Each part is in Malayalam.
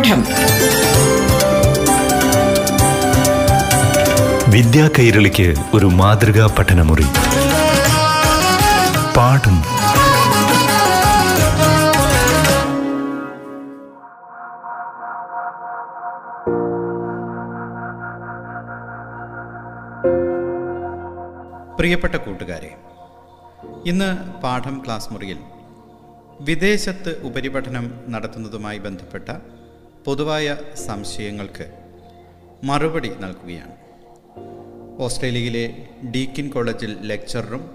പാഠം. വിദ്യാ കൈരളിക്ക് ഒരു മാതൃകാ പഠനമുറി. പാഠം. പ്രിയപ്പെട്ട കൂട്ടുകാരെ ഇന്ന് പാഠം ക്ലാസ് മുറിയിൽ വിദേശത്ത് ഉപരിപഠനം നടത്തുന്നതുമായി ബന്ധപ്പെട്ട പൊതുവായ സംശയങ്ങൾക്ക് മറുപടി നൽകുകയാണ്. ഓസ്ട്രേലിയയിലെ ഡീക്കിൻ കോളേജിൽ ലെക്ചററും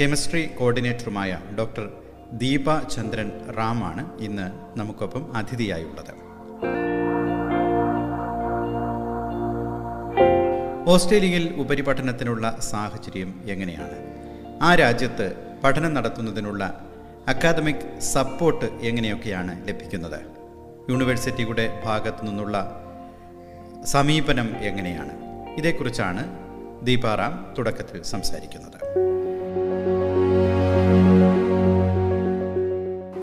കെമിസ്ട്രി കോർഡിനേറ്ററുമായ ഡോക്ടർ ദീപ ചന്ദ്രൻ റാമാണ് ഇന്ന് നമുക്കൊപ്പം അതിഥിയായുള്ളത്. ഓസ്ട്രേലിയയിൽ ഉപരിപഠനത്തിനുള്ള സാഹചര്യം എങ്ങനെയാണ്? ആ രാജ്യത്ത് പഠനം നടത്തുന്നതിനുള്ള അക്കാദമിക് സപ്പോർട്ട് എങ്ങനെയൊക്കെയാണ് ലഭിക്കുന്നത്? യൂണിവേഴ്സിറ്റിയുടെ ഭാഗത്തു നിന്നുള്ള സമീപനം എങ്ങനെയാണ്? ഇതേക്കുറിച്ചാണ് ദീപാറാം തുടക്കത്തിൽ സംസാരിക്കുന്നത്.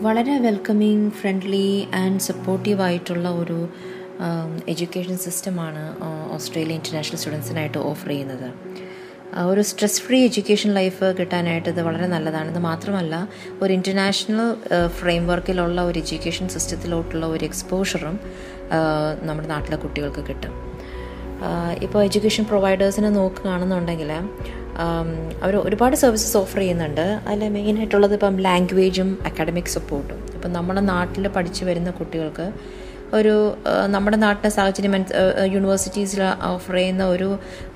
വളരെ വെൽക്കമിങ് ഫ്രണ്ട്ലി ആൻഡ് സപ്പോർട്ടീവ് ആയിട്ടുള്ള ഒരു എഡ്യൂക്കേഷൻ സിസ്റ്റമാണ് ഓസ്ട്രേലിയ ഇന്റർനാഷണൽ സ്റ്റുഡൻസിനായിട്ട് ഓഫർ ചെയ്യുന്നത്. ഒരു സ്ട്രെസ് ഫ്രീ എഡ്യൂക്കേഷൻ ലൈഫ് കിട്ടാനായിട്ട് ഇത് വളരെ നല്ലതാണ്. ഇത് മാത്രമല്ല ഒരു ഇന്റർനാഷണൽ ഫ്രെയിം വർക്കിലുള്ള ഒരു എഡ്യൂക്കേഷൻ സിസ്റ്റത്തിലോട്ടുള്ള ഒരു എക്സ്പോഷറും നമ്മുടെ നാട്ടിലെ കുട്ടികൾക്ക് കിട്ടും. ഇപ്പോൾ എഡ്യൂക്കേഷൻ പ്രൊവൈഡേഴ്സിനെ നോക്കുകയാണെന്നുണ്ടെങ്കിൽ അവർ ഒരുപാട് സർവീസസ് ഓഫർ ചെയ്യുന്നുണ്ട്. അതിൽ മെയിനായിട്ടുള്ളത് ഇപ്പം ലാംഗ്വേജും അക്കാഡമിക് സപ്പോർട്ടും ഇപ്പം നമ്മുടെ നാട്ടിൽ പഠിച്ചു വരുന്ന കുട്ടികൾക്ക് ഒരു നമ്മുടെ നാട്ടിലെ സാഹചര്യം യൂണിവേഴ്സിറ്റീസിൽ ഓഫർ ചെയ്യുന്ന ഒരു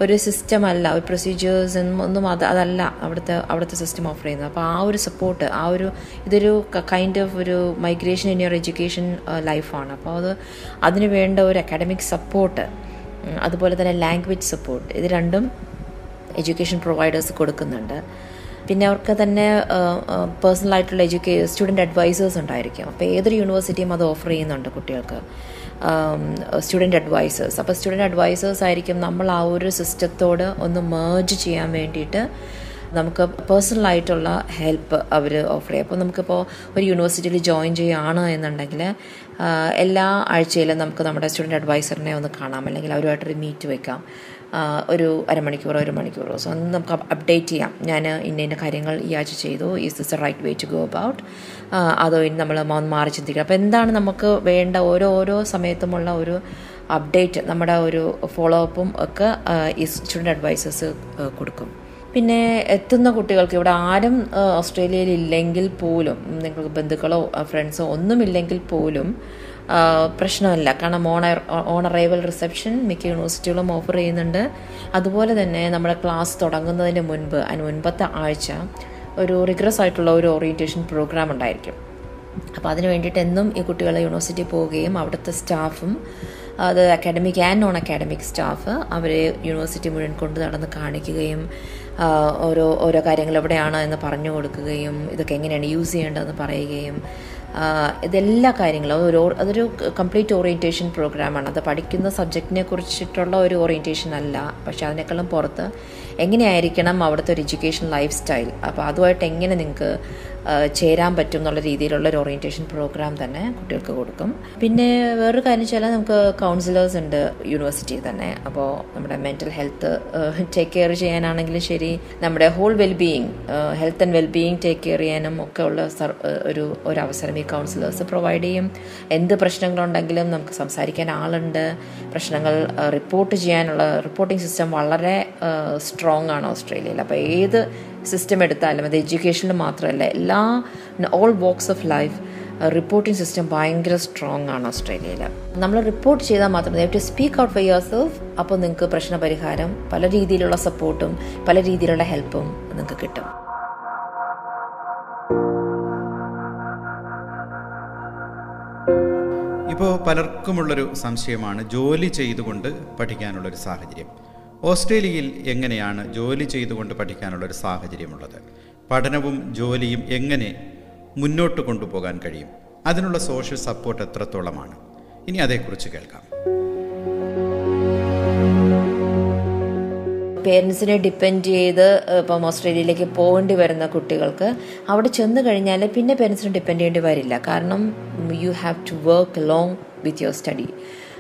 ഒരു സിസ്റ്റം അല്ല. ഒരു പ്രൊസീജിയേഴ്സ് ഒന്നും അത് അതല്ല അവിടുത്തെ അവിടുത്തെ സിസ്റ്റം ഓഫർ ചെയ്യുന്നത്. അപ്പോൾ ആ ഒരു സപ്പോർട്ട് ആ ഒരു ഇതൊരു കൈൻഡ് ഓഫ് ഒരു മൈഗ്രേഷൻ ഇൻ യുവർ എഡ്യൂക്കേഷൻ ലൈഫാണ് അപ്പോൾ അത് അതിന് വേണ്ട ഒരു അക്കാഡമിക് സപ്പോർട്ട് അതുപോലെ തന്നെ ലാംഗ്വേജ് സപ്പോർട്ട് ഇത് രണ്ടും എഡ്യൂക്കേഷൻ പ്രൊവൈഡേഴ്സ് കൊടുക്കുന്നുണ്ട്. പിന്നെ അവർക്ക് തന്നെ പേഴ്സണൽ ആയിട്ടുള്ള എഡ്യൂക്കേ സ്റ്റുഡന്റ് അഡ്വൈസേഴ്സ് ഉണ്ടായിരിക്കും. അപ്പോൾ ഏതൊരു യൂണിവേഴ്സിറ്റിയും അത് ഓഫർ ചെയ്യുന്നുണ്ട് കുട്ടികൾക്ക്. സ്റ്റുഡന്റ് അഡ്വൈസേഴ്സ് അപ്പോൾ സ്റ്റുഡന്റ് അഡ്വൈസേഴ്സ് ആയിരിക്കും നമ്മൾ ആ ഒരു സിസ്റ്റത്തോട് ഒന്ന് മേർജ് ചെയ്യാൻ വേണ്ടിയിട്ട് നമുക്ക് പേഴ്സണലായിട്ടുള്ള ഹെൽപ്പ് അവർ ഓഫർ ചെയ്യും. അപ്പോൾ നമുക്കിപ്പോൾ ഒരു യൂണിവേഴ്സിറ്റിയിൽ ജോയിൻ ചെയ്യുകയാണ് എന്നുണ്ടെങ്കിൽ എല്ലാ ആഴ്ചയിലും നമുക്ക് നമ്മുടെ സ്റ്റുഡന്റ് അഡ്വൈസറിനെ ഒന്ന് കാണാം. അല്ലെങ്കിൽ അവരുമായിട്ടൊരു മീറ്റ് വെക്കാം. ഒരു അരമണിക്കൂറോ ഒരു മണിക്കൂറോ. സോ ഒന്ന് നമുക്ക് അപ്ഡേറ്റ് ചെയ്യാം. ഞാൻ ഇന്ന ഇന്ന കാര്യങ്ങൾ ഈ ആഴ്ച ചെയ്തു. Is this a right way to go about അതോ ഇനി നമ്മൾ മാറി ചിന്തിക്കുക അപ്പോൾ എന്താണ് നമുക്ക് വേണ്ട ഓരോ ഓരോ സമയത്തുമുള്ള ഒരു അപ്ഡേറ്റ് നമ്മുടെ ഒരു ഫോളോ അപ്പും ഒക്കെ ഈ സ്റ്റുഡന്റ് അഡ്വൈസേഴ്സ് കൊടുക്കും. പിന്നെ എത്തുന്ന കുട്ടികൾക്ക് ഇവിടെ ആരും ഓസ്ട്രേലിയയിൽ ഇല്ലെങ്കിൽ പോലും നിങ്ങൾക്ക് ബന്ധുക്കളോ ഫ്രണ്ട്സോ ഒന്നുമില്ലെങ്കിൽ പോലും പ്രശ്നമില്ല. കാരണം ഓൺ ഓൺ അറൈവൽ റിസപ്ഷൻ മിക്ക യൂണിവേഴ്സിറ്റികളും ഓഫർ ചെയ്യുന്നുണ്ട്. അതുപോലെ തന്നെ നമ്മുടെ ക്ലാസ് തുടങ്ങുന്നതിന് മുൻപ് അതിന് മുൻപത്തെ ആഴ്ച ഒരു റിഗ്രസ് ആയിട്ടുള്ള ഒരു ഓറിയന്റേഷൻ പ്രോഗ്രാം ഉണ്ടായിരിക്കും. അപ്പോൾ അതിന് വേണ്ടിയിട്ട് എന്നും ഈ കുട്ടികൾ യൂണിവേഴ്സിറ്റി പോവുകയും അവിടുത്തെ സ്റ്റാഫും അത് academic and non academic staff അവരെ യൂണിവേഴ്സിറ്റി മുഴുവൻ കൊണ്ട് നടന്ന് കാണിക്കുകയും ഓരോ ഓരോ കാര്യങ്ങൾ എവിടെയാണ് എന്ന് പറഞ്ഞു കൊടുക്കുകയും ഇതൊക്കെ എങ്ങനെയാണ് യൂസ് ചെയ്യേണ്ടതെന്ന് പറയുകയും ഇതെല്ലാ കാര്യങ്ങളും ഒരു അതൊരു കംപ്ലീറ്റ് ഓറിയന്റേഷൻ പ്രോഗ്രാമാണ് അത് പഠിക്കുന്ന സബ്ജക്റ്റിനെ കുറിച്ചിട്ടുള്ള ഒരു ഓറിയന്റേഷൻ അല്ല. പക്ഷേ അതിനേക്കാളും പുറത്ത് എങ്ങനെയായിരിക്കണം അവിടുത്തെ ഒരു എഡ്യൂക്കേഷൻ ലൈഫ് സ്റ്റൈൽ അപ്പോൾ അതുമായിട്ട് എങ്ങനെ നിങ്ങൾക്ക് ചേരാൻ പറ്റും എന്നുള്ള രീതിയിലുള്ള ഒരു ഓറിയന്റേഷൻ പ്രോഗ്രാം തന്നെ കുട്ടികൾക്ക് കൊടുക്കും. പിന്നെ വേറൊരു കാര്യം വെച്ചാൽ നമുക്ക് കൗൺസിലേഴ്സ് ഉണ്ട് യൂണിവേഴ്സിറ്റിയിൽ തന്നെ. അപ്പോൾ നമ്മുടെ മെന്റൽ ഹെൽത്ത് ടേക്ക് കെയർ ചെയ്യാനാണെങ്കിലും ശരി നമ്മുടെ whole wellbeing health and wellbeing take care ചെയ്യാനും ഒക്കെ ഉള്ള ഒരു ഒരു അവസരം ഈ കൗൺസിലേഴ്സ് പ്രൊവൈഡ് ചെയ്യും. എന്ത് പ്രശ്നങ്ങളുണ്ടെങ്കിലും നമുക്ക് സംസാരിക്കാൻ ആളുണ്ട്. പ്രശ്നങ്ങൾ റിപ്പോർട്ട് ചെയ്യാനുള്ള റിപ്പോർട്ടിംഗ് സിസ്റ്റം വളരെ സ്ട്രോങ് ആണ് ഓസ്ട്രേലിയയിൽ. അപ്പോൾ ഏത് സിസ്റ്റം എടുത്താലും അത് എഡ്യൂക്കേഷനിൽ മാത്രമല്ല എല്ലാ all walks of life reporting system ഭയങ്കര സ്ട്രോങ് ആണ് ഓസ്ട്രേലിയയിൽ നമ്മൾ റിപ്പോർട്ട് ചെയ്താൽ മാത്രം to speak out for yourself അപ്പോൾ നിങ്ങൾക്ക് പ്രശ്നപരിഹാരം പല രീതിയിലുള്ള സപ്പോർട്ടും പല രീതിയിലുള്ള ഹെൽപ്പും നിങ്ങൾക്ക് കിട്ടും. ഇപ്പോൾ പലർക്കുമുള്ളൊരു സംശയമാണ് ജോലി ചെയ്തുകൊണ്ട് പഠിക്കാനുള്ളൊരു സാഹചര്യം. ഓസ്ട്രേലിയയിൽ എങ്ങനെയാണ് ജോലി ചെയ്തുകൊണ്ട് പഠിക്കാനുള്ളൊരു സാഹചര്യമുള്ളത്? പഠനവും ജോലിയും എങ്ങനെ മുന്നോട്ട് കൊണ്ടുപോകാൻ കഴിയും? അതിനുള്ള സോഷ്യൽ സപ്പോർട്ട് എത്രത്തോളമാണ്? ഇനി അതേക്കുറിച്ച് കേൾക്കാം. പേരൻസിനെ ഡിപ്പെൻഡ് ചെയ്ത് ഇപ്പം ഓസ്ട്രേലിയയിലേക്ക് പോകേണ്ടി വരുന്ന കുട്ടികൾക്ക് അവിടെ ചെന്ന് കഴിഞ്ഞാൽ പിന്നെ പേരൻസിനെ ഡിപ്പെൻഡ് ചെയ്യേണ്ടി വരില്ല. കാരണം you have to work long with your study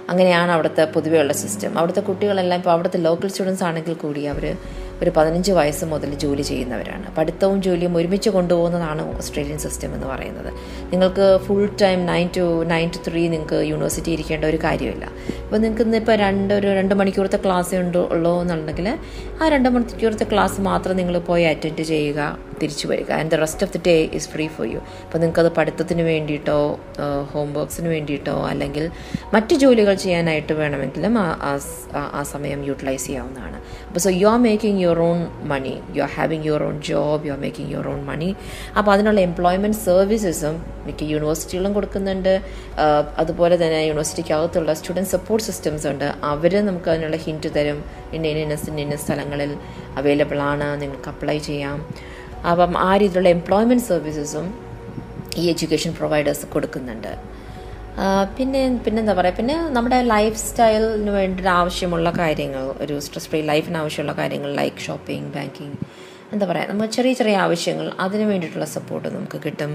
അങ്ങനെയാണ് അവിടുത്തെ പൊതുവെയുള്ള സിസ്റ്റം അവിടുത്തെ കുട്ടികളെല്ലാം ഇപ്പോൾ അവിടുത്തെ ലോക്കൽ സ്റ്റുഡൻസ് ആണെങ്കിൽ കൂടി അവർ ഒരു പതിനഞ്ച് വയസ്സ് മുതൽ ജോലി ചെയ്യുന്നവരാണ്. പഠിത്തവും ജോലിയും ഒരുമിച്ച് കൊണ്ടുപോകുന്നതാണ് ഓസ്ട്രേലിയൻ സിസ്റ്റം എന്ന് പറയുന്നത്. നിങ്ങൾക്ക് full time nine to nine to three നിങ്ങൾക്ക് യൂണിവേഴ്സിറ്റി ഇരിക്കേണ്ട ഒരു കാര്യമില്ല. ഇപ്പോൾ നിങ്ങൾക്ക് ഇന്നിപ്പോൾ രണ്ട് ഒരു രണ്ട് മണിക്കൂറത്തെ ക്ലാസ് ഉണ്ടോ ഉള്ളൂ എന്നുണ്ടെങ്കിൽ ആ രണ്ട് മണിക്കൂറത്തെ ക്ലാസ് മാത്രം നിങ്ങൾ പോയി അറ്റൻഡ് ചെയ്യുക. തിരിച്ചു വരിക. And the rest of the day is free for you അപ്പോൾ നിങ്ങൾക്കത് പഠിത്തത്തിന് വേണ്ടിയിട്ടോ ഹോം വർക്ക്സിന് വേണ്ടിയിട്ടോ അല്ലെങ്കിൽ മറ്റ് ജോലികൾ ചെയ്യാനായിട്ട് വേണമെങ്കിലും ആ- സമയം യൂട്ടിലൈസ് ചെയ്യാവുന്നതാണ്. അപ്പോൾ so you are making your own money you are having your own job you are making your own money അപ്പോൾ അതിനുള്ള എംപ്ലോയ്മെന്റ് സർവീസസും മിക്ക യൂണിവേഴ്സിറ്റികളും കൊടുക്കുന്നുണ്ട്. അതുപോലെ തന്നെ യൂണിവേഴ്സിറ്റിക്ക് അകത്തുള്ള സ്റ്റുഡന്റ് സപ്പോർട്ട് സിസ്റ്റംസ് ഉണ്ട്. അവർ നമുക്ക് അതിനുള്ള ഹിന്റ് തരും. ഇന്ന ഇന്ന ഇന്ന സ്ഥലങ്ങളിൽ അവൈലബിൾ ആണ്. നിങ്ങൾക്ക് അപ്ലൈ ചെയ്യാം. അപ്പം ആ രീതിയിലുള്ള എംപ്ലോയ്മെന്റ് സർവീസസും ഈ എഡ്യൂക്കേഷൻ പ്രൊവൈഡേഴ്സ് കൊടുക്കുന്നുണ്ട്. പിന്നെ പിന്നെന്താ പറയുക പിന്നെ നമ്മുടെ ലൈഫ് സ്റ്റൈലിന് വേണ്ടി ആവശ്യമുള്ള കാര്യങ്ങൾ ഒരു സ്ട്രെസ് ഫ്രീ ലൈഫിന് ആവശ്യമുള്ള കാര്യങ്ങൾ ലൈക്ക് ഷോപ്പിംഗ് ബാങ്കിങ് എന്താ പറയുക നമ്മൾ ചെറിയ ചെറിയ ആവശ്യങ്ങൾ അതിന് വേണ്ടിയിട്ടുള്ള സപ്പോർട്ട് നമുക്ക് കിട്ടും.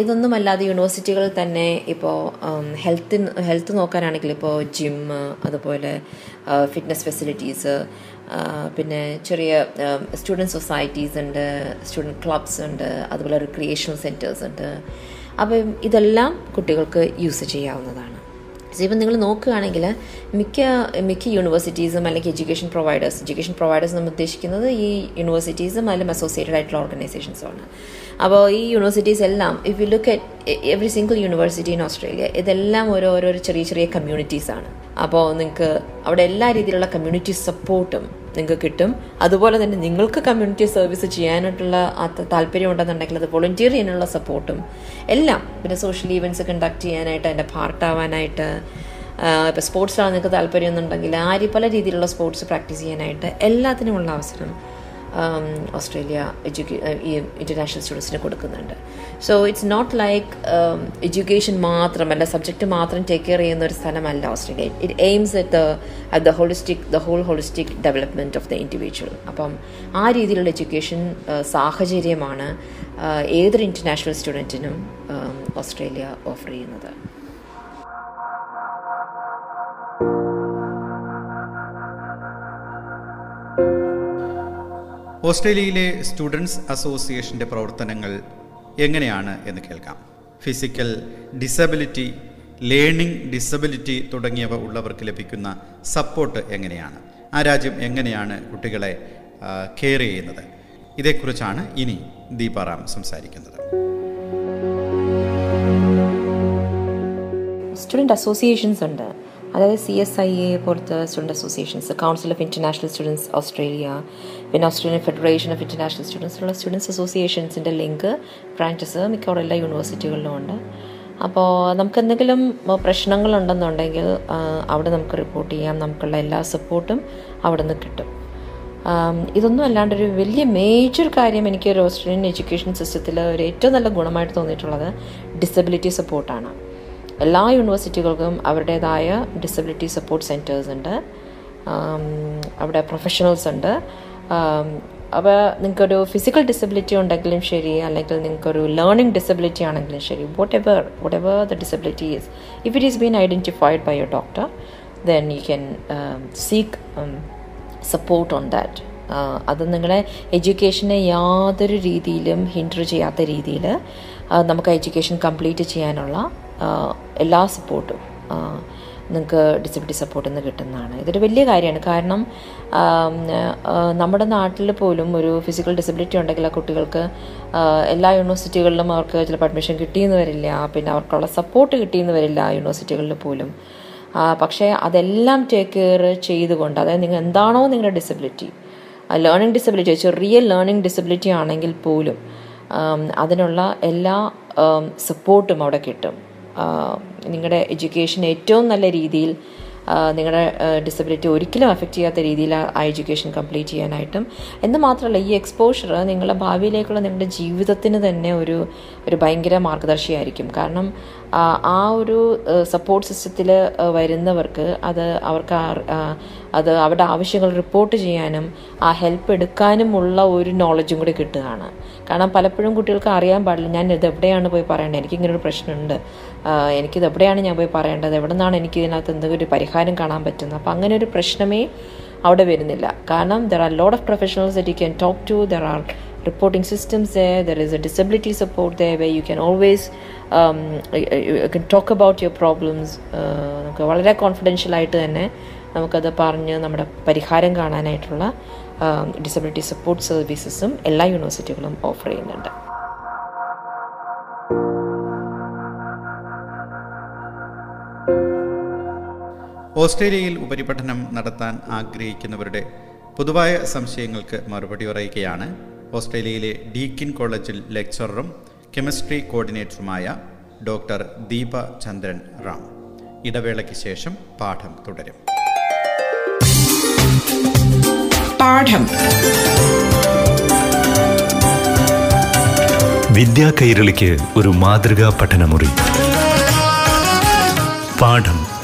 ഇതൊന്നുമല്ലാതെ യൂണിവേഴ്സിറ്റികളിൽ തന്നെ ഇപ്പോൾ ഹെൽത്തിന് ഹെൽത്ത് നോക്കാനാണെങ്കിൽ ഇപ്പോൾ ജിം അതുപോലെ ഫിറ്റ്നസ് ഫെസിലിറ്റീസ് പിന്നെ ചെറിയ സ്റ്റുഡന്റ് സൊസൈറ്റീസ് ഉണ്ട് സ്റ്റുഡന്റ് ക്ലബ്സ് ഉണ്ട് അതുപോലെ റിക്രിയേഷണൽ സെന്റേഴ്സ് ഉണ്ട്. അപ്പം ഇതെല്ലാം കുട്ടികൾക്ക് യൂസ് ചെയ്യാവുന്നതാണ്. ഇപ്പം നിങ്ങൾ നോക്കുകയാണെങ്കിൽ മിക്ക മിക്ക യൂണിവേഴ്സിറ്റീസും അല്ലെങ്കിൽ എഡ്യൂക്കേഷൻ പ്രൊവൈഡേഴ്സ് എഡ്യൂക്കേഷൻ പ്രൊവൈഡേഴ്സ് നമ്മൾ ഉദ്ദേശിക്കുന്നത് ഈ യൂണിവേഴ്സിറ്റീസും അല്ലെങ്കിൽ അസോസിയേറ്റഡ് ആയിട്ടുള്ള ഓർഗനൈസേഷൻസുമാണ് അപ്പോൾ ഈ യൂണിവേഴ്സിറ്റീസ് എല്ലാം if you look at every single university in Australia ഇതെല്ലാം ഓരോ ഓരോരോ ചെറിയ ചെറിയ കമ്മ്യൂണിറ്റീസാണ് അപ്പോൾ നിങ്ങൾക്ക് അവിടെ എല്ലാ രീതിയിലുള്ള കമ്മ്യൂണിറ്റി സപ്പോർട്ടും നിങ്ങൾക്ക് കിട്ടും. അതുപോലെ തന്നെ നിങ്ങൾക്ക് കമ്മ്യൂണിറ്റി സർവീസ് ചെയ്യാനായിട്ടുള്ള താല്പര്യം ഉണ്ടെന്നുണ്ടെങ്കിൽ അത് വോളണ്ടിയർ ചെയ്യാനുള്ള സപ്പോർട്ടും എല്ലാം പിന്നെ സോഷ്യൽ ഈവന്റ്സ് കണ്ടക്ട് ചെയ്യാനായിട്ട് അതിന്റെ പാർട്ടാവാനായിട്ട് ഇപ്പോൾ സ്പോർട്സിലാണ് നിങ്ങൾക്ക് താല്പര്യം എന്നുണ്ടെങ്കിൽ ആ പല രീതിയിലുള്ള സ്പോർട്സ് പ്രാക്ടീസ് ചെയ്യാനായിട്ട് എല്ലാത്തിനുമുള്ള അവസരം. ഓസ്ട്രേലിയ എഡ്യൂക്കേ ഈ ഇന്റർനാഷണൽ സ്റ്റുഡൻസിന് കൊടുക്കുന്നുണ്ട്. So it's not like education മാത്രം അല്ല സബ്ജക്റ്റ് മാത്രം ടേക്ക് കെയർ ചെയ്യുന്ന ഒരു സ്ഥലമല്ല Australia it aims at the at the holistic the whole holistic development of the individual അപ്പം ആ രീതിയിലുള്ള എഡ്യൂക്കേഷൻ സാഹചര്യമാണ് uh, ഏതൊരു ഇന്റർനാഷണൽ സ്റ്റുഡന്റിനും ഓസ്ട്രേലിയ ഓഫർ ചെയ്യുന്നത്. ഓസ്ട്രേലിയയിലെ സ്റ്റുഡൻസ് അസോസിയേഷന്റെ പ്രവർത്തനങ്ങൾ എങ്ങനെയാണ് എന്ന് കേൾക്കാം. ഫിസിക്കൽ ഡിസബിലിറ്റി ലേണിംഗ് ഡിസബിലിറ്റി തുടങ്ങിയവ ഉള്ളവർക്ക് ലഭിക്കുന്ന സപ്പോർട്ട് എങ്ങനെയാണ്? ആ രാജ്യം എങ്ങനെയാണ് കുട്ടികളെ കെയർ ചെയ്യുന്നത്? ഇതേക്കുറിച്ചാണ് ഇനി ദീപാറാം സംസാരിക്കുന്നത്. സ്റ്റുഡന്റ് അസോസിയേഷൻസ് ഉണ്ട്. അതായത് സി എസ് ഐ എ പോലത്തെ student associations council of international students Australia പിന്നെ ഓസ്ട്രേലിയൻ ഫെഡറേഷൻ ഓഫ് ഇന്റർനാഷണൽ ഉള്ള സ്റ്റുഡൻസ് അസോസിയേഷൻസിന്റെ ലിങ്ക് ബ്രാഞ്ചസ് മിക്കവാറും എല്ലാ യൂണിവേഴ്സിറ്റികളിലും ഉണ്ട്. അപ്പോൾ നമുക്ക് എന്തെങ്കിലും പ്രശ്നങ്ങളുണ്ടെന്നുണ്ടെങ്കിൽ അവിടെ നമുക്ക് റിപ്പോർട്ട് ചെയ്യാം. നമുക്കുള്ള എല്ലാ സപ്പോർട്ടും അവിടെ നിന്ന് കിട്ടും ഇതൊന്നും അല്ലാണ്ട് ഒരു വലിയ മേജർ കാര്യം എനിക്ക് ഒരു ഓസ്ട്രേലിയൻ എഡ്യൂക്കേഷൻ സിസ്റ്റത്തിൽ ഒരു ഏറ്റവും നല്ല ഗുണമായിട്ട് തോന്നിയിട്ടുള്ളത് ഡിസബിലിറ്റി സപ്പോർട്ടാണ് എല്ലാ യൂണിവേഴ്സിറ്റികൾക്കും അവരുടേതായ ഡിസബിലിറ്റി സപ്പോർട്ട് സെന്റേഴ്സ് ഉണ്ട്. അവിടെ പ്രൊഫഷണൽസ് ഉണ്ട്. അപ്പോൾ നിങ്ങൾക്കൊരു ഫിസിക്കൽ ഡിസബിലിറ്റി ഉണ്ടെങ്കിലും ശരി അല്ലെങ്കിൽ നിങ്ങൾക്കൊരു ലേണിംഗ് ഡിസബിലിറ്റി ആണെങ്കിലും ശരി whatever whatever the disability is if it is been identified by your doctor then you can seek support on that അത് നിങ്ങളെ എഡ്യൂക്കേഷനെ യാതൊരു രീതിയിലും ഹിൻഡർ ചെയ്യാത്ത രീതിയിൽ നമുക്ക് എഡ്യൂക്കേഷൻ കംപ്ലീറ്റ് ചെയ്യാനുള്ള എല്ലാ സപ്പോർട്ടും നിങ്ങൾക്ക് ഡിസബിലിറ്റി സപ്പോർട്ടിൽ നിന്ന് കിട്ടുന്നതാണ്. ഇതൊരു വലിയ കാര്യമാണ്. കാരണം നമ്മുടെ നാട്ടിൽ പോലും ഒരു ഫിസിക്കൽ ഡിസബിലിറ്റി ഉണ്ടെങ്കിൽ ആ കുട്ടികൾക്ക് എല്ലാ യൂണിവേഴ്സിറ്റികളിലും അവർക്ക് ചിലപ്പോൾ അഡ്മിഷൻ കിട്ടിയെന്ന് വരില്ല. പിന്നെ അവർക്കുള്ള സപ്പോർട്ട് കിട്ടിയെന്ന് വരില്ല യൂണിവേഴ്സിറ്റികളിൽ പോലും. പക്ഷേ അതെല്ലാം ടേക്ക് കെയർ ചെയ്തുകൊണ്ട് അതായത് നിങ്ങൾ എന്താണോ നിങ്ങളുടെ ഡിസബിലിറ്റി ലേണിംഗ് ഡിസബിലിറ്റി ചെറിയ ലേണിംഗ് ഡിസബിലിറ്റി ആണെങ്കിൽ പോലും അതിനുള്ള എല്ലാ സപ്പോർട്ടും അവിടെ കിട്ടും. നിങ്ങളുടെ എഡ്യൂക്കേഷൻ ഏറ്റവും നല്ല രീതിയിൽ നിങ്ങളുടെ ഡിസബിലിറ്റി ഒരിക്കലും അഫക്റ്റ് ചെയ്യാത്ത രീതിയിൽ ആ- എഡ്യൂക്കേഷൻ കംപ്ലീറ്റ് ചെയ്യാനായിട്ടും. എന്ന് മാത്രമല്ല ഈ എക്സ്പോഷർ നിങ്ങളുടെ ഭാവിയിലേക്കുള്ള നിങ്ങളുടെ ജീവിതത്തിന് തന്നെ ഒരു ഒരു ഭയങ്കര മാർഗദർശിയായിരിക്കും. കാരണം ആ, ഒരു സപ്പോർട്ട് സിസ്റ്റത്തിൽ വരുന്നവർക്ക് അത് അവർക്ക് അത് അവരുടെ ആവശ്യങ്ങൾ റിപ്പോർട്ട് ചെയ്യാനും ആ ഹെൽപ്പ് എടുക്കാനുമുള്ള ഒരു നോളജും കൂടി കിട്ടുകയാണ്. കാരണം പലപ്പോഴും കുട്ടികൾക്ക് അറിയാൻ പാടില്ല ഞാൻ ഇത് എവിടെയാണ് പോയി പറയേണ്ടത് എനിക്കിങ്ങനെ ഇങ്ങനൊരു പ്രശ്നമുണ്ട്. എനിക്കിത് എവിടെയാണ് ഞാൻ പോയി പറയേണ്ടത്? എവിടെ നിന്നാണ് എനിക്ക് ഇതിനകത്ത് എന്തെങ്കിലും ഒരു പരിഹാരം കാണാൻ പറ്റുന്നത്? അപ്പോൾ അങ്ങനെ ഒരു പ്രശ്നമേ അവിടെ വരുന്നില്ല. കാരണം there are lot of professionals that you can talk to there are reporting systems there. There is a disability support there where you can always um, can talk your problems. uh, നമുക്ക് വളരെ കോൺഫിഡൻഷ്യലായിട്ട് തന്നെ നമുക്കത് പറഞ്ഞ് നമ്മുടെ പരിഹാരം കാണാനായിട്ടുള്ള ഡിസബിലിറ്റി സപ്പോർട്ട് സർവീസസും എല്ലാ യൂണിവേഴ്സിറ്റികളും ഓഫർ ചെയ്യുന്നുണ്ട്. ഓസ്ട്രേലിയയിൽ ഉപരിപഠനം നടത്താൻ ആഗ്രഹിക്കുന്നവരുടെ പൊതുവായ സംശയങ്ങൾക്ക് മറുപടി പറയുകയാണ് ഓസ്ട്രേലിയയിലെ ഡീക്കിൻ കോളേജിൽ ലെക്ചററും കെമിസ്ട്രി കോർഡിനേറ്ററുമായ ഡോക്ടർ ദീപ ചന്ദ്രൻ റാം. ഇടവേളയ്ക്ക് ശേഷം പാഠം തുടരും. പാഠം. വിദ്യാ കൈരളിക്ക് ഒരു മാതൃകാ പഠനമുറി. പാഠം.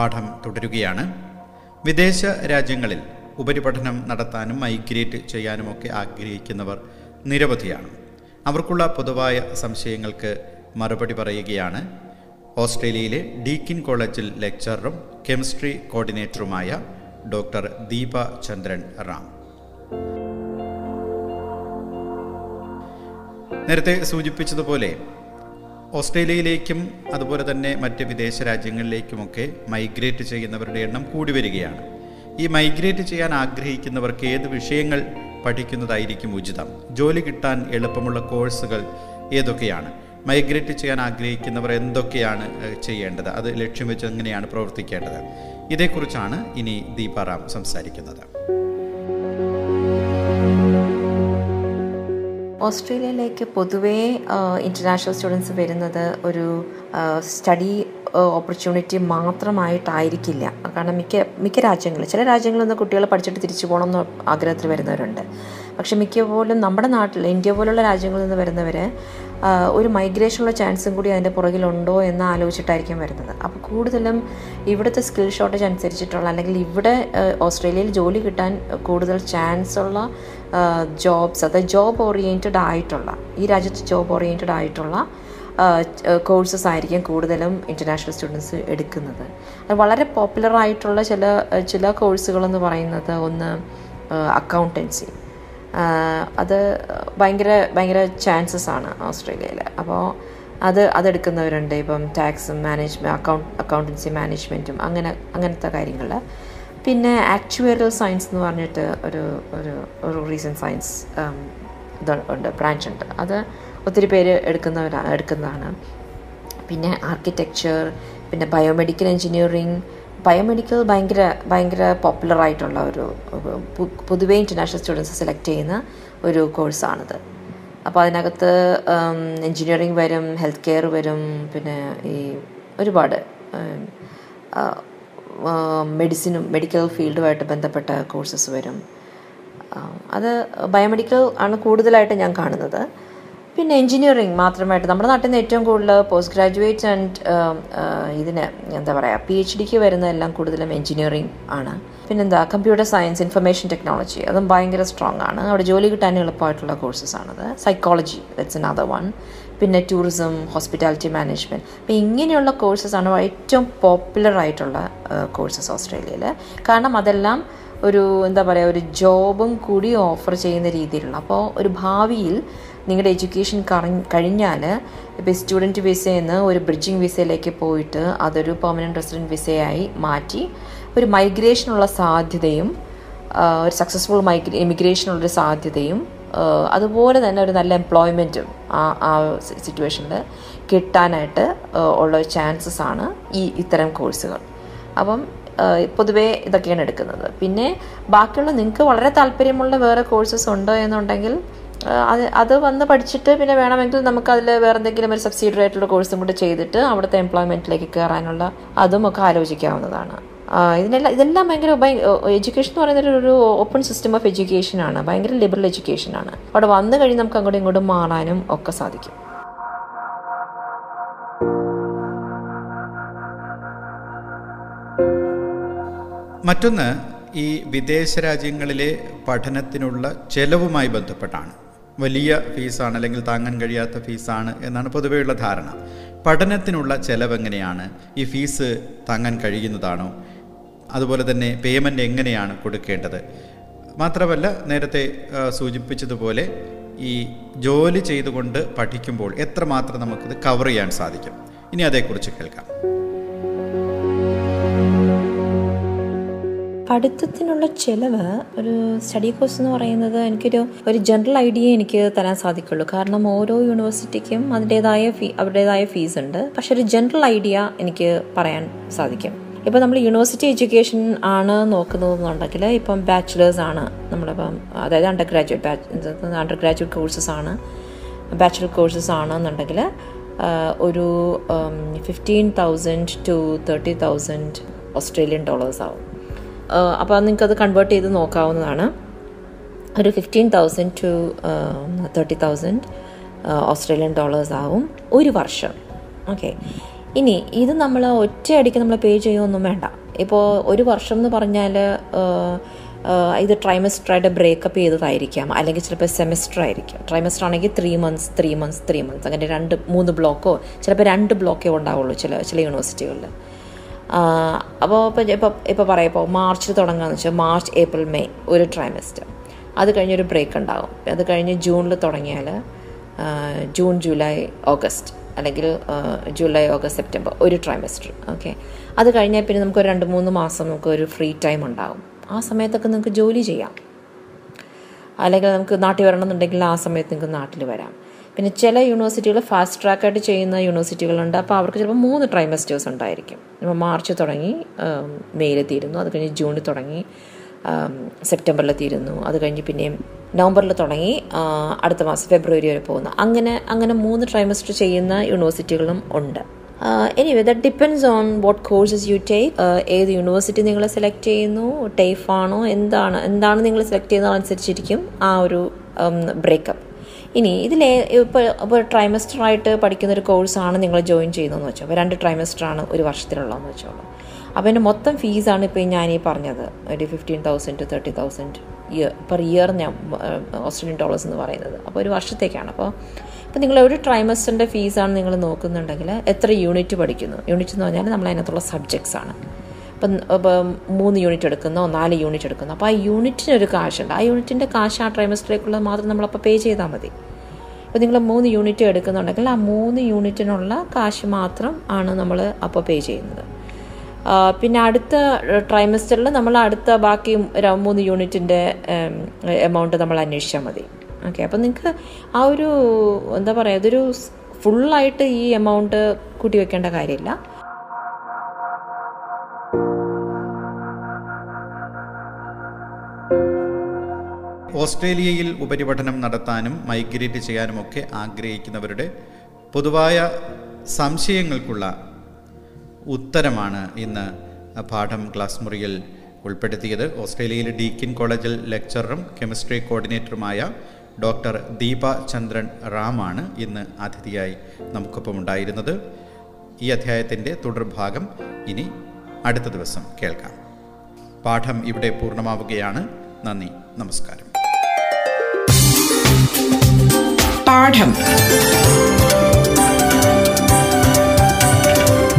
പാഠം തുടരുകയാണ്. വിദേശ രാജ്യങ്ങളിൽ ഉപരിപഠനം നടത്താനും മൈഗ്രേറ്റ് ചെയ്യാനുമൊക്കെ ആഗ്രഹിക്കുന്നവർ നിരവധിയാണ്. അവർക്കുള്ള പൊതുവായ സംശയങ്ങൾക്ക് മറുപടി പറയുകയാണ്. ഓസ്ട്രേലിയയിലെ ഡീക്കിൻ കോളേജിൽ ലെക്ചററും കെമിസ്ട്രി കോർഡിനേറ്ററുമായ ഡോക്ടർ ദീപ ചന്ദ്രൻ റാം. നേരത്തെ സൂചിപ്പിച്ചതുപോലെ ഓസ്ട്രേലിയയിലേക്കും അതുപോലെ തന്നെ മറ്റ് വിദേശ രാജ്യങ്ങളിലേക്കുമൊക്കെ മൈഗ്രേറ്റ് ചെയ്യുന്നവരുടെ എണ്ണം കൂടി വരികയാണ്. ഈ മൈഗ്രേറ്റ് ചെയ്യാൻ ആഗ്രഹിക്കുന്നവർക്ക് ഏത് വിഷയങ്ങൾ പഠിക്കുന്നതായിരിക്കും ഉചിതം? ജോലി കിട്ടാൻ എളുപ്പമുള്ള കോഴ്സുകൾ ഏതൊക്കെയാണ്? മൈഗ്രേറ്റ് ചെയ്യാൻ ആഗ്രഹിക്കുന്നവർ എന്തൊക്കെയാണ് ചെയ്യേണ്ടത്? അത് ലക്ഷ്യം വെച്ച് എങ്ങനെയാണ് പ്രവർത്തിക്കേണ്ടത്? ഇതേക്കുറിച്ചാണ് ഇനി ദീപാറാം സംസാരിക്കുന്നത്. ഓസ്ട്രേലിയയിലേക്ക് പൊതുവേ ഇന്റർനാഷണൽ സ്റ്റുഡൻസ് വരുന്നത് ഒരു സ്റ്റഡി ഓപ്പർച്യൂണിറ്റി മാത്രമായിട്ടായിരിക്കില്ല. കാരണം മിക്ക മിക്ക രാജ്യങ്ങളിൽ ചില രാജ്യങ്ങളിൽ നിന്ന് കുട്ടികൾ പഠിച്ചിട്ട് തിരിച്ചു പോകണം എന്ന് ആഗ്രഹത്തിൽ വരുന്നവരുണ്ട്. പക്ഷെ മിക്ക പോലും നമ്മുടെ നാട്ടിൽ ഇന്ത്യ പോലുള്ള രാജ്യങ്ങളിൽ നിന്ന് വരുന്നവർ ഒരു മൈഗ്രേഷനുള്ള ചാൻസും കൂടി അതിന്റെ പുറകിലുണ്ടോ എന്ന് ആലോചിച്ചിട്ടായിരിക്കും വരുന്നത്. അപ്പോൾ കൂടുതലും ഇവിടുത്തെ സ്കിൽ ഷോർട്ടേജ് അനുസരിച്ചിട്ടുള്ള അല്ലെങ്കിൽ ഇവിടെ ഓസ്ട്രേലിയയിൽ ജോലി കിട്ടാൻ കൂടുതൽ ചാൻസ് ഉള്ള ജോബ്സ് അതായത് ജോബ് ഓറിയന്റഡ് ആയിട്ടുള്ള ഈ രാജ്യത്ത് ജോബ് ഓറിയന്റഡ് ആയിട്ടുള്ള കോഴ്സസ് ആയിരിക്കും കൂടുതലും ഇന്റർനാഷണൽ സ്റ്റുഡൻസ് എടുക്കുന്നത്. അത് വളരെ പോപ്പുലർ ആയിട്ടുള്ള ചില ചില കോഴ്സുകളെന്ന് പറയുന്നത് ഒന്ന് അക്കൗണ്ടൻസി അത് ഭയങ്കര ഭയങ്കര ചാൻസസ് ആണ് ഓസ്ട്രേലിയയിൽ അപ്പോൾ അത് അതെടുക്കുന്നവരുണ്ട് ഇപ്പം ടാക്സും മാനേജ്മെന്റ് അക്കൗണ്ട് അക്കൗണ്ടൻസി മാനേജ്മെന്റും അങ്ങനെ അങ്ങനത്തെ കാര്യങ്ങൾ പിന്നെ ആക്ച്വറിയൽ സയൻസ് എന്ന് പറഞ്ഞിട്ട് ഒരു ഒരു ഒരു റീസൺ സയൻസ് ഉണ്ട് ബ്രാഞ്ച് ഉണ്ട്. അത് ഒത്തിരി പേര് എടുക്കുന്നവരാ എടുക്കുന്നതാണ്. പിന്നെ ആർക്കിടെക്ചർ പിന്നെ ബയോമെഡിക്കൽ എൻജിനീയറിങ് ബയോമെഡിക്കൽ ഭയങ്കര ഭയങ്കര പോപ്പുലറായിട്ടുള്ള ഒരു പൊതുവേ ഇന്റർനാഷണൽ സ്റ്റുഡൻസ് സെലക്ട് ചെയ്യുന്ന ഒരു കോഴ്സാണിത് അപ്പോൾ അതിനകത്ത് എൻജിനീയറിങ് വരും ഹെൽത്ത് കെയർ വരും പിന്നെ ഈ ഒരുപാട് മെഡിസിനും മെഡിക്കൽ ഫീൽഡുമായിട്ട് ബന്ധപ്പെട്ട കോഴ്സസ് വരും. അത് ബയോമെഡിക്കൽ ആണ് കൂടുതലായിട്ട് ഞാൻ കാണുന്നത്. പിന്നെ എഞ്ചിനീയറിംഗ് മാത്രമായിട്ട്. നമ്മുടെ നാട്ടിൽ നിന്ന് ഏറ്റവും കൂടുതൽ പോസ്റ്റ് ഗ്രാജുവേറ്റ് ആൻഡ് ഇതിന് എന്താ പറയുക പി എച്ച് ഡിക്ക് വരുന്നതെല്ലാം കൂടുതലും എഞ്ചിനീയറിംഗ് ആണ്. പിന്നെന്താ കമ്പ്യൂട്ടർ സയൻസ് ഇൻഫർമേഷൻ ടെക്നോളജി അതും ഭയങ്കര സ്ട്രോങ് ആണ്. അവിടെ ജോലി കിട്ടാൻ എളുപ്പമായിട്ടുള്ള കോഴ്സസ് ആണത്. സൈക്കോളജി ദറ്റ്സ് അനദർ വൺ പിന്നെ ടൂറിസം ഹോസ്പിറ്റാലിറ്റി മാനേജ്മെന്റ് അപ്പോൾ ഇങ്ങനെയുള്ള ആണ് ഏറ്റവും പോപ്പുലർ ആയിട്ടുള്ള കോഴ്സസ് ഓസ്ട്രേലിയയിൽ കാരണം അതെല്ലാം ഒരു എന്താ പറയുക ഒരു ജോബും കൂടി ഓഫർ ചെയ്യുന്ന രീതിയിലുള്ള. അപ്പോൾ ഒരു ഭാവിയിൽ നിങ്ങളുടെ എഡ്യൂക്കേഷൻ കഴിഞ്ഞാൽ ഇപ്പോൾ സ്റ്റുഡന്റ് വിസയിൽ നിന്ന് ഒരു ബ്രിഡ്ജിങ് വിസയിലേക്ക് പോയിട്ട് അതൊരു പെർമനന്റ് റെസിഡന്റ് വിസയായി മാറ്റി ഒരു മൈഗ്രേഷനുള്ള സാധ്യതയും ഒരു സക്സസ്ഫുൾ മൈഗ്ര ഇമിഗ്രേഷനുള്ളൊരു സാധ്യതയും അതുപോലെ തന്നെ ഒരു നല്ല എംപ്ലോയ്മെന്റും ആ ആ സിറ്റുവേഷനിൽ കിട്ടാനായിട്ട് ഉള്ള ചാൻസസ് ആണ് ഈ ഇത്തരം കോഴ്സുകൾ അപ്പം പൊതുവേ ഇതൊക്കെയാണ് എടുക്കുന്നത്. പിന്നെ ബാക്കിയുള്ള നിങ്ങൾക്ക് വളരെ താല്പര്യമുള്ള വേറെ കോഴ്സസ് ഉണ്ടോ എന്നുണ്ടെങ്കിൽ അത് അത് വന്ന് പഠിച്ചിട്ട് പിന്നെ വേണമെങ്കിൽ നമുക്ക് അതിൽ വേറെ എന്തെങ്കിലും ഒരു സബ്സിഡറി ആയിട്ടുള്ള കോഴ്സും കൂടെ ചെയ്തിട്ട് അവിടുത്തെ എംപ്ലോയ്മെന്റിലേക്ക് കയറാനുള്ള അതും ഒക്കെ ആലോചിക്കാവുന്നതാണ്. ഇതിനെല്ലാം ഇതെല്ലാം ഭയങ്കര എഡ്യൂക്കേഷൻ എന്ന് പറയുന്നത് ഒരു ഓപ്പൺ സിസ്റ്റം ഓഫ് എഡ്യൂക്കേഷൻ ആണ്. ഭയങ്കര ലിബറൽ എഡ്യൂക്കേഷൻ ആണ്. അവിടെ വന്നു കഴിഞ്ഞ് നമുക്ക് അങ്ങോട്ടും ഇങ്ങോട്ടും മാറാനും ഒക്കെ സാധിക്കും. മറ്റൊന്ന് ഈ വിദേശ രാജ്യങ്ങളിലെ പഠനത്തിനുള്ള ചെലവുമായി ബന്ധപ്പെട്ടാണ്. വലിയ ഫീസാണ് അല്ലെങ്കിൽ താങ്ങാൻ കഴിയാത്ത ഫീസാണ് എന്നാണ് പൊതുവെയുള്ള ധാരണ. പഠനത്തിനുള്ള ചെലവ് എങ്ങനെയാണ്? ഈ ഫീസ് താങ്ങാൻ കഴിയുന്നതാണോ? അതുപോലെ തന്നെ പേയ്മെന്റ് എങ്ങനെയാണ് കൊടുക്കേണ്ടത്? മാത്രമല്ല നേരത്തെ സൂചിപ്പിച്ചതുപോലെ ഈ ജോലി ചെയ്തുകൊണ്ട് പഠിക്കുമ്പോൾ എത്രമാത്രം നമുക്കിത് കവർ ചെയ്യാൻ സാധിക്കും? ഇനി അതേക്കുറിച്ച് കേൾക്കാം. പഠിത്തത്തിനുള്ള ചെലവ് ഒരു സ്റ്റഡി കോഴ്സ് എന്ന് പറയുന്നത് എനിക്കൊരു ഒരു ജനറൽ ഐഡിയ എനിക്ക് തരാൻ സാധിക്കുള്ളൂ. കാരണം ഓരോ യൂണിവേഴ്സിറ്റിക്കും അതിന്റെതായ ഫീ അവരുടേതായ ഫീസ് ഉണ്ട്. പക്ഷെ ഒരു ജനറൽ ഐഡിയ എനിക്ക് പറയാൻ സാധിക്കും. ഇപ്പോൾ നമ്മൾ യൂണിവേഴ്സിറ്റി എഡ്യൂക്കേഷൻ ആണ് നോക്കുന്നതെന്നുണ്ടെങ്കിൽ ഇപ്പം ബാച്ചിലേഴ്സ് ആണ് നമ്മളിപ്പം അതായത് undergraduate batch undergraduate courses ആണ് ബാച്ചിലർ കോഴ്സസ് ആണെന്നുണ്ടെങ്കിൽ ഒരു fifteen thousand to thirty thousand Australian dollars ആവും. അപ്പോൾ നിങ്ങൾക്ക് അത് കൺവേർട്ട് ചെയ്ത് നോക്കാവുന്നതാണ്. ഒരു fifteen thousand to thirty thousand Australian dollars ആവും ഒരു വർഷം. ഓക്കെ ഇനി ഇത് നമ്മൾ ഒറ്റയടിക്ക് നമ്മൾ പേ ചെയ്യുമൊന്നും വേണ്ട. ഇപ്പോൾ ഒരു വർഷം എന്ന് പറഞ്ഞാൽ ഇത് ട്രൈമസ്റ്ററായിട്ട് ബ്രേക്കപ്പ് ചെയ്തതായിരിക്കാം. അല്ലെങ്കിൽ ചിലപ്പോൾ സെമിസ്റ്റർ ആയിരിക്കും ട്രൈമസ്റ്റർ ആണെങ്കിൽ three months three months three months അങ്ങനെ രണ്ട് മൂന്ന് ബ്ലോക്കോ ചിലപ്പോൾ രണ്ട് ബ്ലോക്കേ ഉണ്ടാവുള്ളൂ ചില ചില യൂണിവേഴ്സിറ്റികളിൽ അപ്പോൾ ഇപ്പോൾ ഇപ്പോൾ ഇപ്പോൾ പറയാം. മാർച്ചിൽ തുടങ്ങാന്ന് വെച്ചാൽ മാർച്ച് ഏപ്രിൽ മെയ് ഒരു ട്രൈമസ്റ്റർ അത് കഴിഞ്ഞൊരു ബ്രേക്ക് ഉണ്ടാകും അത് കഴിഞ്ഞ് ജൂണിൽ തുടങ്ങിയാൽ ജൂൺ ജൂലൈ ഓഗസ്റ്റ്. അല്ലെങ്കിൽ ജൂലൈ ഓഗസ്റ്റ് സെപ്റ്റംബർ ഒരു ട്രൈമസ്റ്റർ ഓക്കെ അത് കഴിഞ്ഞാൽ പിന്നെ നമുക്ക് ഒരു രണ്ട് മൂന്ന് മാസം നമുക്ക് ഒരു ഫ്രീ ടൈം ഉണ്ടാകും ആ സമയത്തൊക്കെ നിങ്ങൾക്ക് ജോലി ചെയ്യാം. അല്ലെങ്കിൽ നമുക്ക് നാട്ടിൽ വരണമെന്നുണ്ടെങ്കിൽ ആ സമയത്ത് നിങ്ങൾക്ക് നാട്ടിൽ വരാം. പിന്നെ ചില യൂണിവേഴ്സിറ്റികൾ ഫാസ്റ്റ് ട്രാക്കായിട്ട് ചെയ്യുന്ന യൂണിവേഴ്സിറ്റികളുണ്ട് അപ്പോൾ അവർക്ക് ചിലപ്പോൾ മൂന്ന് ട്രൈമസ്റ്റേഴ്സ് ഉണ്ടായിരിക്കും. മാർച്ച് തുടങ്ങി മെയ്യിൽ തീരുന്നു അത് കഴിഞ്ഞ് ജൂണിൽ തുടങ്ങി. സെപ്റ്റംബറിൽ തീരുന്നു. അത് കഴിഞ്ഞ് പിന്നെയും നവംബറിൽ തുടങ്ങി അടുത്ത മാസം ഫെബ്രുവരി വരെ പോകുന്നു. അങ്ങനെ അങ്ങനെ മൂന്ന് ട്രൈമസ്റ്റർ ചെയ്യുന്ന യൂണിവേഴ്സിറ്റികളും ഉണ്ട്. Anyway that depends on what courses you take ഏത് യൂണിവേഴ്സിറ്റി നിങ്ങൾ സെലക്ട് ചെയ്യുന്നു ടേഫ് ആണോ എന്താണ് എന്താണ് നിങ്ങൾ സെലക്ട് ചെയ്യുന്നത് അനുസരിച്ചിരിക്കും ആ ഒരു ബ്രേക്കപ്പ് ഇനി ഇതിൽ ഇപ്പോൾ ഇപ്പോൾ ട്രൈമസ്റ്റർ ആയിട്ട് പഠിക്കുന്ന ഒരു കോഴ്സാണ് നിങ്ങൾ ജോയിൻ ചെയ്യുന്നതെന്ന് വെച്ചോ. രണ്ട് ട്രൈമസ്റ്റർ ആണ് ഒരു വർഷത്തിലുള്ളതെന്ന് വെച്ചോളൂ. അപ്പോൾ എന്റെ മൊത്തം ഫീസാണ് ഇപ്പോൾ ഞാൻ ഈ പറഞ്ഞത്. ഒരു fifteen thousand to thirty thousand year per year ഞാൻ ഓസ്ട്രേലിയൻ ഡോളേഴ്സ് എന്ന് പറയുന്നത്. അപ്പോൾ ഒരു വർഷത്തേക്കാണ്. അപ്പോൾ അപ്പോൾ നിങ്ങൾ ഒരു ട്രൈമസ്റ്ററിന്റെ ഫീസാണ് നിങ്ങൾ നോക്കുന്നുണ്ടെങ്കിൽ എത്ര യൂണിറ്റ് പഠിക്കുന്നു? യൂണിറ്റ് എന്ന് പറഞ്ഞാൽ നമ്മൾ അതിനകത്തുള്ള സബ്ജക്ട്സ് ആണ്. ഇപ്പം മൂന്ന് യൂണിറ്റ് എടുക്കുന്നോ നാല് യൂണിറ്റ് എടുക്കുന്നോ? അപ്പോൾ ആ യൂണിറ്റിന് ഒരു കാശുണ്ട്. ആ യൂണിറ്റിന്റെ കാശ് ആ ട്രൈമസ്റ്ററിലേക്കുള്ളത് മാത്രം നമ്മളപ്പോൾ പേ ചെയ്താൽ മതി. അപ്പോൾ നിങ്ങൾ മൂന്ന് യൂണിറ്റ് എടുക്കുന്നുണ്ടെങ്കിൽ ആ മൂന്ന് യൂണിറ്റിനുള്ള കാശ് മാത്രം ആണ് നമ്മൾ അപ്പോൾ പേ ചെയ്യുന്നത്. പിന്നെ അടുത്ത ട്രൈമസ്റ്ററിൽ നമ്മൾ അടുത്ത ബാക്കി മൂന്ന് യൂണിറ്റിന്റെ എമൗണ്ട് നമ്മൾ അന്വേഷിച്ചാൽ മതി. ഓക്കെ അപ്പം നിങ്ങൾക്ക് ആ ഒരു എന്താ പറയുക അതൊരു ഫുള്ളായിട്ട് ഈ എമൗണ്ട് കൂട്ടി വെക്കേണ്ട കാര്യമില്ല. ഓസ്ട്രേലിയയിൽ ഉപരിപഠനം നടത്താനും മൈഗ്രേറ്റ് ചെയ്യാനുമൊക്കെ ആഗ്രഹിക്കുന്നവരുടെ പൊതുവായ സംശയങ്ങൾക്കുള്ള ഉത്തരമാണ് ഇന്ന് പാഠം ക്ലാസ് മുറിയിൽ ഉൾപ്പെടുത്തിയത്. ഓസ്ട്രേലിയയിലെ ഡീക്കിൻ കോളേജിൽ ലെക്ചററും കെമിസ്ട്രി കോർഡിനേറ്ററുമായ ഡോക്ടർ ദീപ ചന്ദ്രൻ റാമാണ് ഇന്ന് അതിഥിയായി നമുക്കൊപ്പം ഉണ്ടായിരുന്നത്. ഈ അധ്യായത്തിന്റെ തുടർഭാഗം ഇനി അടുത്ത ദിവസം കേൾക്കാം. പാഠം ഇവിടെ പൂർണമാവുകയാണ്. നന്ദി നമസ്കാരം. പാഠം.